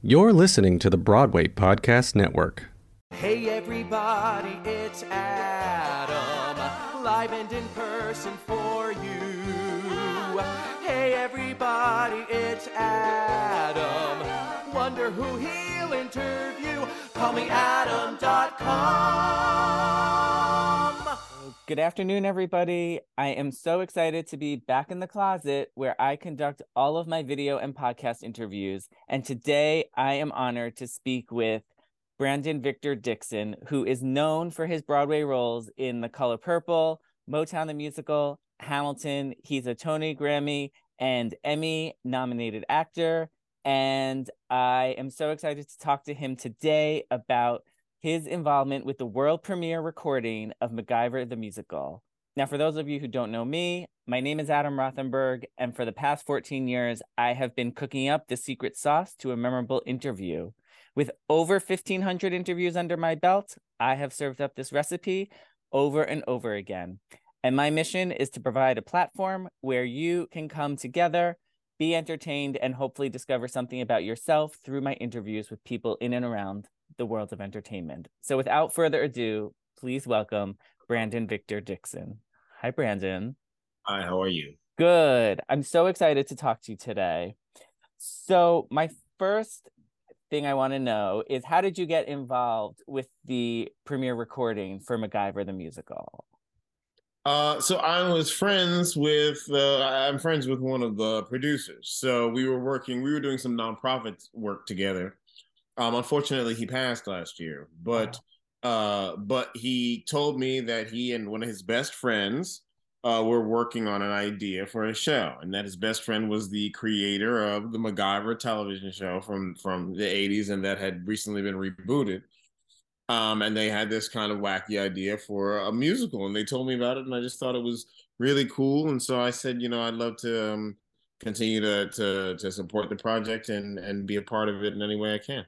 You're listening to the Broadway Podcast Network. Hey everybody, it's Adam, live and in person for you. Hey everybody, it's Adam. Wonder who he'll interview? Call me Adam.com. Good afternoon, everybody. I am so excited to be back in the closet where I conduct all of my video and podcast interviews. And today I am honored to speak with Brandon Victor Dixon, who is known for his Broadway roles in The Color Purple, Motown the Musical, Hamilton. He's a Tony, Grammy, and Emmy nominated actor. And I am so excited to talk to him today about his involvement with the world premiere recording of MacGyver the Musical. Now, for those of you who don't know me, my name is Adam Rothenberg, and for the past 14 years, I have been cooking up the secret sauce to a memorable interview. With over 1,500 interviews under my belt, I have served up this recipe over and over again. And my mission is to provide a platform where you can come together, be entertained, and hopefully discover something about yourself through my interviews with people in and around the world of entertainment. So without further ado, please welcome Brandon Victor Dixon. Hi, Brandon. Hi, how are you? Good. I'm so excited to talk to you today. So, my first thing I want to know is how did you get involved with the premiere recording for MacGyver the musical? Uh, so I was friends with uh, I'm friends with one of the producers. So we were working, we were doing some nonprofit work together. Um, unfortunately, he passed last year, but uh, but he told me that he and one of his best friends uh, were working on an idea for a show, and that his best friend was the creator of the MacGyver television show from from the '80s, and that had recently been rebooted. Um, and they had this kind of wacky idea for a musical, and they told me about it, and I just thought it was really cool, and so I said, you know, I'd love to um, continue to to to support the project and and be a part of it in any way I can.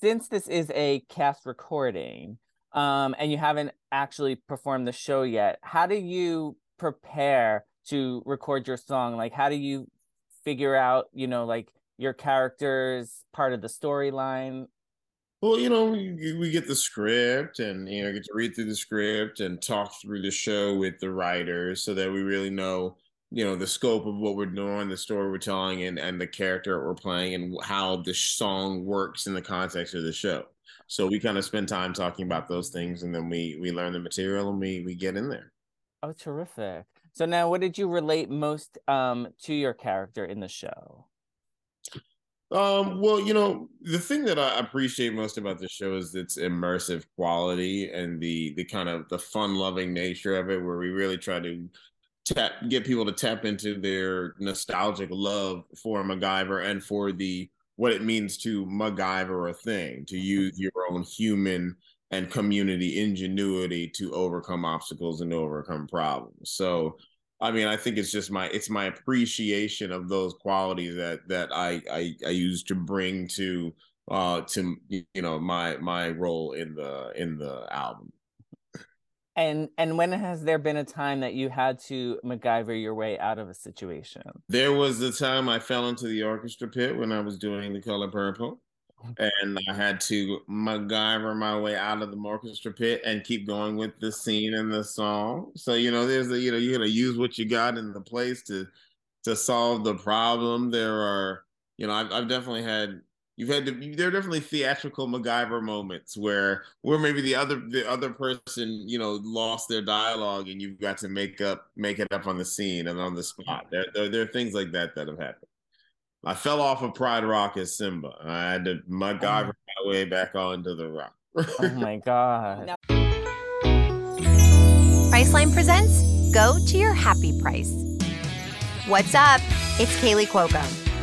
Since this is a cast recording, um, and you haven't actually performed the show yet, how do you prepare to record your song? Like, how do you figure out, you know, like your characters part of the storyline? Well, you know, we, we get the script and, you know, get to read through the script and talk through the show with the writers so that we really know, you know, the scope of what we're doing, the story we're telling, and, and the character we're playing, and how the song works in the context of the show. So we kind of spend time talking about those things, and then we we learn the material and we we get in there. Oh, terrific! So now, what did you relate most um, to your character in the show? Um, well, you know, the thing that I appreciate most about the show is its immersive quality and the the kind of the fun loving nature of it, where we really try to tap get people to tap into their nostalgic love for MacGyver and for the what it means to MacGyver a thing, to use your own human and community ingenuity to overcome obstacles and overcome problems. So I mean, I think it's just my it's my appreciation of those qualities that that I I, I use to bring to uh to you know my my role in the in the album. And and when has there been a time that you had to MacGyver your way out of a situation? There was the time I fell into the orchestra pit when I was doing the color purple oh, and I had to MacGyver my way out of the orchestra pit and keep going with the scene and the song. So you know, there's a you know you got to use what you got in the place to to solve the problem. There are you know I've I've definitely had you've had to there are definitely theatrical MacGyver moments where where maybe the other the other person you know lost their dialogue and you've got to make up make it up on the scene and on the spot. There there, there are things like that that have happened. I fell off of Pride Rock as Simba. I had to MacGyver oh. my way back onto the rock. oh my god! Priceline presents "Go to Your Happy Price." What's up? It's Kaley Cuoco.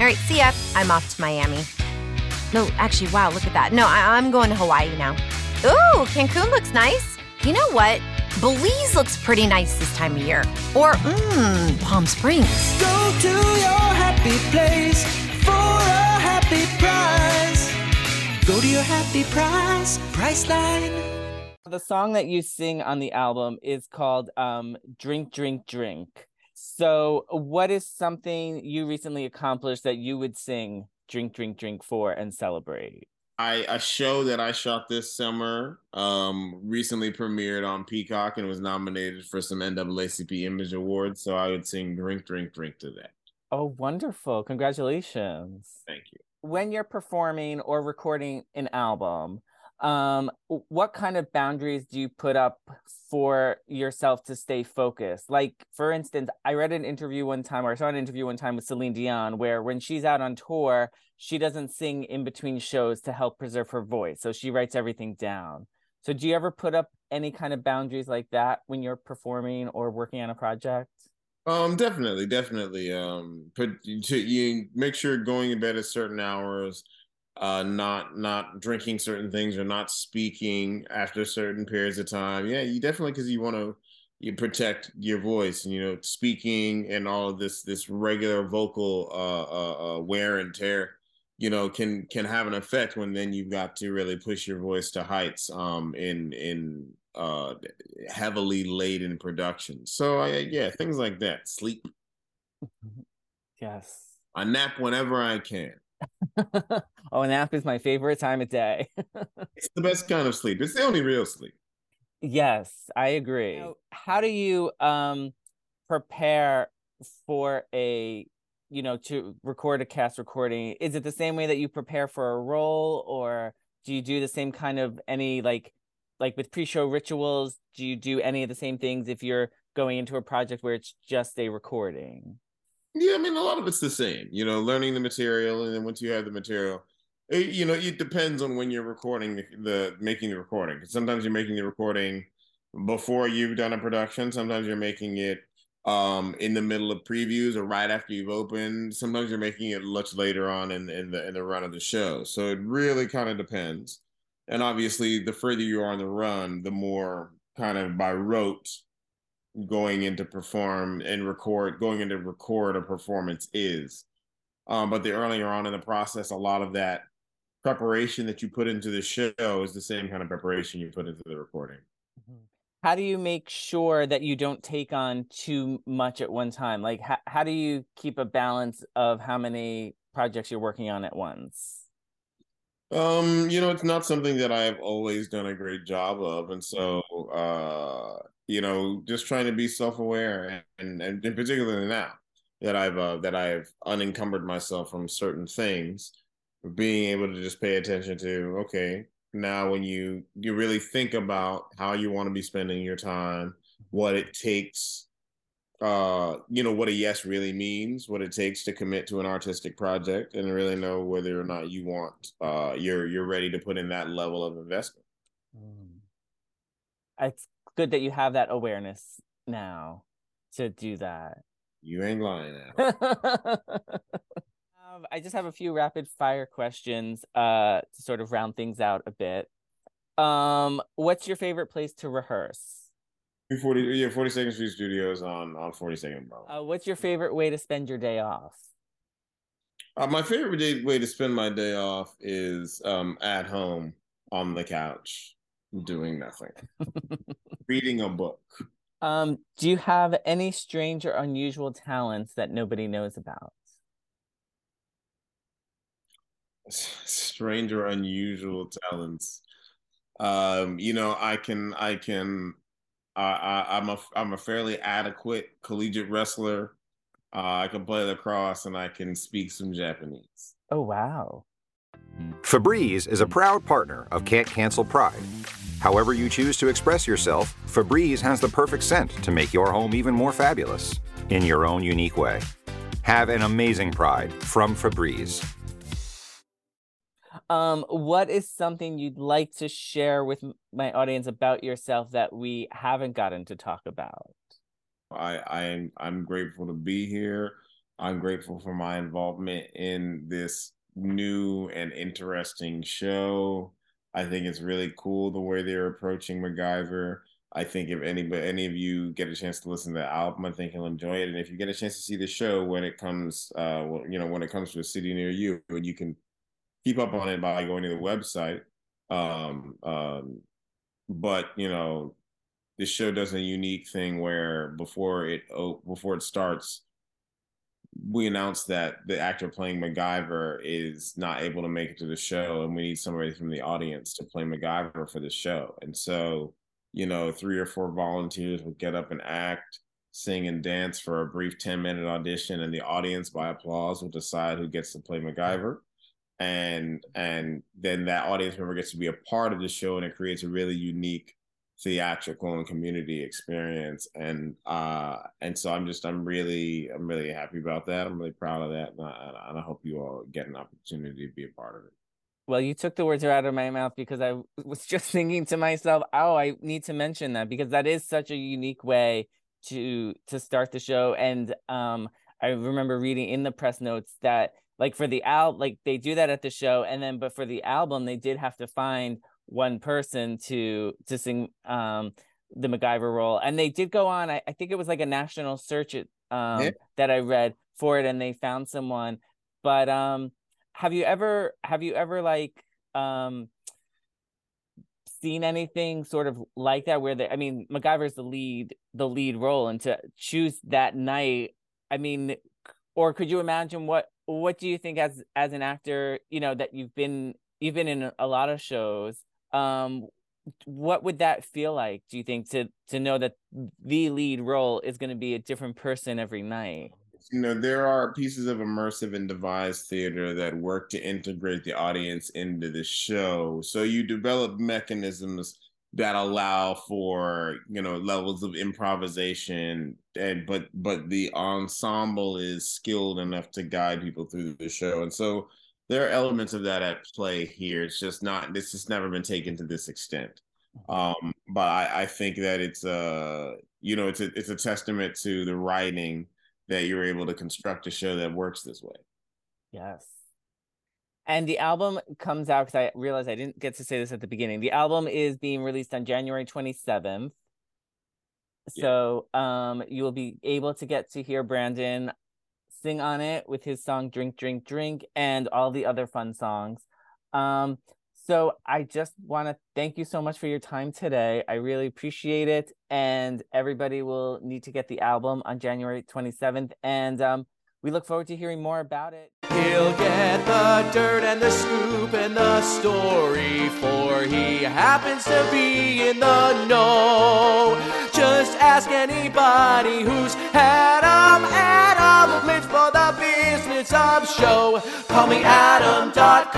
All right, see ya. I'm off to Miami. No, actually, wow, look at that. No, I- I'm going to Hawaii now. Ooh, Cancun looks nice. You know what? Belize looks pretty nice this time of year. Or, mmm, Palm Springs. Go to your happy place for a happy price. Go to your happy price, Priceline. The song that you sing on the album is called um, Drink, Drink, Drink. So, what is something you recently accomplished that you would sing Drink, Drink, Drink for and celebrate? I a show that I shot this summer um recently premiered on Peacock and was nominated for some NAACP Image Awards. So I would sing "Drink, Drink, Drink" to that. Oh, wonderful. Congratulations. Thank you. When you're performing or recording an album, um, what kind of boundaries do you put up for yourself to stay focused? Like, for instance, I read an interview one time, or I saw an interview one time with Celine Dion, where when she's out on tour, she doesn't sing in between shows to help preserve her voice. So she writes everything down. So, do you ever put up any kind of boundaries like that when you're performing or working on a project? Um, definitely, definitely. Um, put to you make sure going to bed at certain hours, uh, not not drinking certain things or not speaking after certain periods of time. Yeah, you definitely because you want to you protect your voice and you know speaking and all of this this regular vocal uh, uh, uh wear and tear you know can can have an effect when then you've got to really push your voice to heights um in in uh heavily laden production so I, yeah things like that sleep Yes. i nap whenever i can oh, nap is my favorite time of day. it's the best kind of sleep it's the only real sleep Yes, I agree. Now, how do you um prepare for a you know to record a cast recording? Is it the same way that you prepare for a role or do you do the same kind of any like like with pre-show rituals, do you do any of the same things if you're going into a project where it's just a recording? Yeah, I mean, a lot of it's the same. You know, learning the material, and then once you have the material, it, you know, it depends on when you're recording the, the making the recording. Sometimes you're making the recording before you've done a production. Sometimes you're making it um in the middle of previews or right after you've opened. Sometimes you're making it much later on in in the in the run of the show. So it really kind of depends. And obviously, the further you are in the run, the more kind of by rote going into perform and record going into record a performance is um but the earlier on in the process a lot of that preparation that you put into the show is the same kind of preparation you put into the recording How do you make sure that you don't take on too much at one time? Like how, how do you keep a balance of how many projects you're working on at once? Um you know it's not something that i've always done a great job of and so uh you know just trying to be self-aware and and, and particularly now that i've uh that i've unencumbered myself from certain things being able to just pay attention to okay now when you you really think about how you want to be spending your time what it takes uh you know what a yes really means what it takes to commit to an artistic project and really know whether or not you want uh you're you're ready to put in that level of investment It's good that you have that awareness now to do that. you ain't lying now Um, I just have a few rapid fire questions uh to sort of round things out a bit. Um, what's your favorite place to rehearse? 40 yeah 42nd street studios on on 42nd Broadway. Uh, what's your favorite way to spend your day off? Uh, my favorite day, way to spend my day off is um at home on the couch doing nothing reading a book Um, do you have any strange or unusual talents that nobody knows about? strange or unusual talents um you know i can i can I, I i'm a i'm a fairly adequate collegiate wrestler uh, i can play lacrosse and i can speak some japanese Oh wow. Febreze is a proud partner of Can't Cancel Pride. However you choose to express yourself, Febreze has the perfect scent to make your home even more fabulous in your own unique way. Have an amazing Pride from Febreze. Um, what is something you'd like to share with my audience about yourself that we haven't gotten to talk about? I I'm I'm grateful to be here. I'm grateful for my involvement in this new and interesting show. I think it's really cool the way they're approaching MacGyver. I think if any but any of you get a chance to listen to the album, I think you'll enjoy it. And if you get a chance to see the show when it comes, uh, well, you know, when it comes to a city near you, and you can keep up on it by going to the website. Um, um, but you know, this show does a unique thing where before it oh, before it starts, we announce that the actor playing MacGyver is not able to make it to the show, and we need somebody from the audience to play MacGyver for the show. And so you know, three or four volunteers would get up and act, sing and dance for a brief 10 minute audition, and the audience by applause will decide who gets to play MacGyver. And and then that audience member gets to be a part of the show and it creates a really unique theatrical and community experience. And uh and so I'm just I'm really I'm really happy about that. I'm really proud of that. And I, and I hope you all get an opportunity to be a part of it. Well, you took the words right out of my mouth because I was just thinking to myself, oh, I need to mention that because that is such a unique way to to start the show. And um, I remember reading in the press notes that like for the al like they do that at the show, and then but for the album they did have to find one person to to sing um the MacGyver role, and they did go on. I, I think it was like a national search it um yeah. that I read for it, and they found someone. But um have you ever have you ever like um seen anything sort of like that where they I mean MacGyver's the lead the lead role and to choose that night I mean or could you imagine what what do you think as as an actor you know that you've been you've been in a lot of shows um what would that feel like do you think to to know that the lead role is going to be a different person every night? You know there are pieces of immersive and devised theater that work to integrate the audience into the show. So you develop mechanisms that allow for you know levels of improvisation. And but but the ensemble is skilled enough to guide people through the show. And so there are elements of that at play here. It's just not this has never been taken to this extent. Um but i i think that it's a you know it's a it's a testament to the writing that you're able to construct a show that works this way. Yes. And the album comes out because I realized I didn't get to say this at the beginning. The album is being released on January 27th. Yeah. So um you will be able to get to hear Brandon sing on it with his song Drink Drink Drink and all the other fun songs. Um so I just want to thank you so much for your time today. I really appreciate it. And everybody will need to get the album on January 27th. And um, we look forward to hearing more about it. He'll get the dirt and the scoop and the story, for he happens to be in the know. Just ask anybody who's Adam. Adam lives for the business of show. Call me Adam.com.